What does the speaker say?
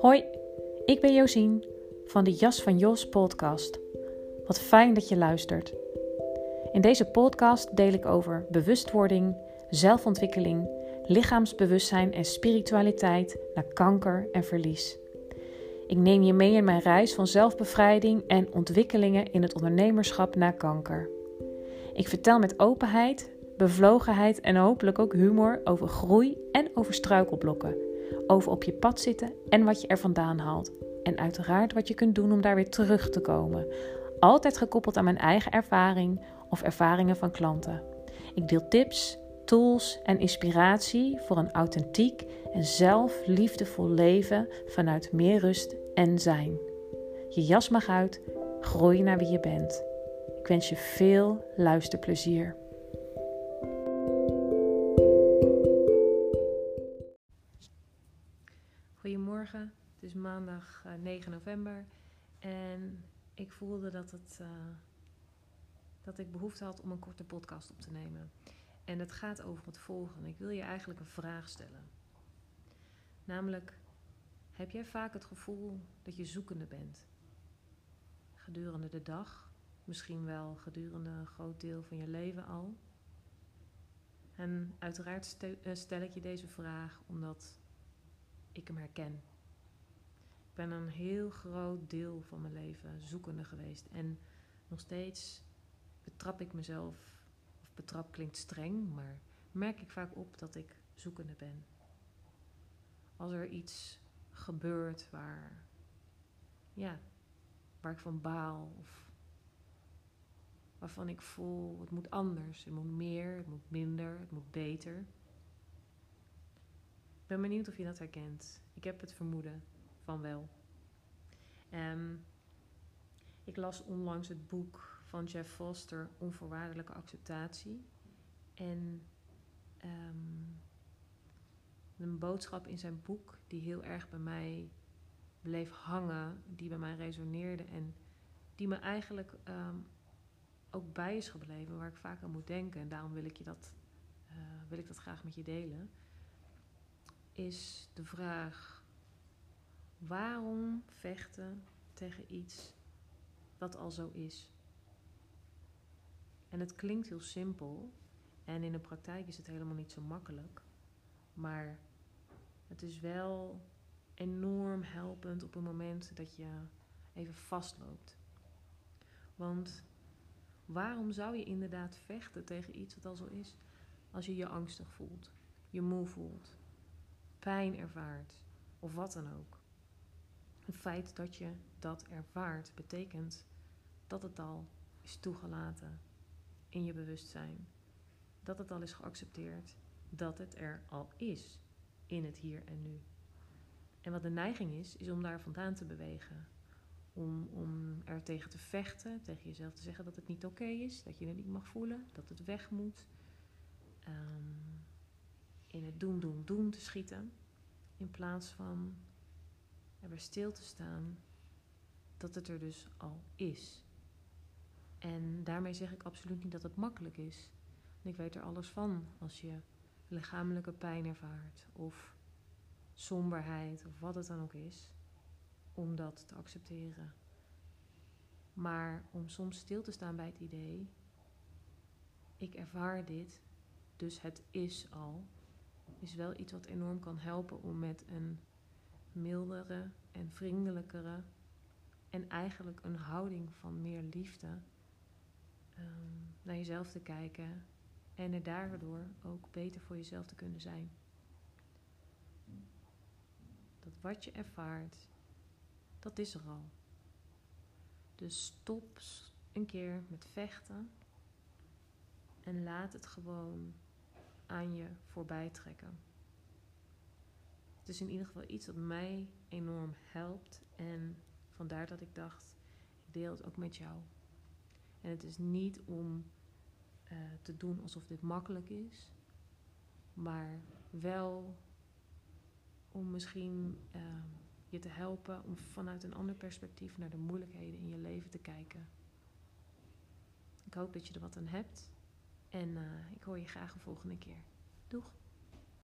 Hoi, ik ben Josien van de Jas van Jos podcast. Wat fijn dat je luistert. In deze podcast deel ik over bewustwording, zelfontwikkeling, lichaamsbewustzijn en spiritualiteit naar kanker en verlies. Ik neem je mee in mijn reis van zelfbevrijding en ontwikkelingen in het ondernemerschap na kanker. Ik vertel met openheid, bevlogenheid en hopelijk ook humor over groei en over struikelblokken. Over op je pad zitten en wat je er vandaan haalt. En uiteraard wat je kunt doen om daar weer terug te komen. Altijd gekoppeld aan mijn eigen ervaring of ervaringen van klanten. Ik deel tips, tools en inspiratie voor een authentiek en zelfliefdevol leven vanuit meer rust en zijn. Je jas mag uit, groei naar wie je bent. Ik wens je veel luisterplezier. Is maandag 9 eh, november en ik voelde dat, het, uh, dat ik behoefte had om een korte podcast op te nemen. En het gaat over het volgende. Ik wil je eigenlijk een vraag stellen. Namelijk, heb jij vaak het gevoel dat je zoekende bent? Gedurende de dag, misschien wel gedurende een groot deel van je leven al. En uiteraard eh, stel ik je deze vraag omdat ik hem herken. Ben een heel groot deel van mijn leven zoekende geweest. En nog steeds betrap ik mezelf, of betrap klinkt streng, maar merk ik vaak op dat ik zoekende ben. Als er iets gebeurt waar, ja, waar ik van baal of waarvan ik voel het moet anders, het moet meer, het moet minder, het moet beter. Ik ben benieuwd of je dat herkent. Ik heb het vermoeden van wel. Um, ik las onlangs het boek van Jeff Foster, Onvoorwaardelijke Acceptatie. En um, een boodschap in zijn boek die heel erg bij mij bleef hangen, die bij mij resoneerde en die me eigenlijk ehm, ook bij is gebleven, waar ik vaak aan moet denken. En daarom wil ik, je dat, uh, wil ik dat graag met je delen. Is de vraag: waarom vechten tegen iets wat al zo is? En het klinkt heel simpel en in de praktijk is het helemaal niet zo makkelijk. Maar het is wel enorm helpend op een moment dat je even vastloopt. Want waarom zou je inderdaad vechten tegen iets wat al zo is? Als je je angstig voelt, je moe voelt, pijn ervaart of wat dan ook. Het feit dat je dat ervaart betekent dat het al is toegelaten in je bewustzijn. Dat het al is geaccepteerd, dat het er al is in het hier en nu. En wat de neiging is, is om daar vandaan te bewegen. Om, om er tegen te vechten, tegen jezelf te zeggen dat het niet oké is, dat je het niet mag voelen, dat het weg moet. Um, in het doen, doen, doen te schieten. In plaats van er weer stil te staan dat het er dus al is. En daarmee zeg ik absoluut niet dat het makkelijk is. ik weet er alles van als je lichamelijke pijn ervaart of somberheid of wat het dan ook is, om dat te accepteren. Maar om soms stil te staan bij het idee, ik ervaar dit, dus het is al, is wel iets wat enorm kan helpen om met een mildere en vriendelijkere en eigenlijk een houding van meer liefde um, naar jezelf te kijken en er daardoor ook beter voor jezelf te kunnen zijn. Dat wat je ervaart, dat is er al. Dus stop een keer met vechten en laat het gewoon aan je voorbij trekken. Het is in ieder geval iets dat mij enorm helpt en vandaar dat ik dacht, ik deel het ook met jou. En het is niet om uh, te doen alsof dit makkelijk is, maar wel om misschien uh, je te helpen om vanuit een ander perspectief naar de moeilijkheden in je leven te kijken. Ik hoop dat je er wat aan hebt en uh, ik hoor je graag de volgende keer. Doeg!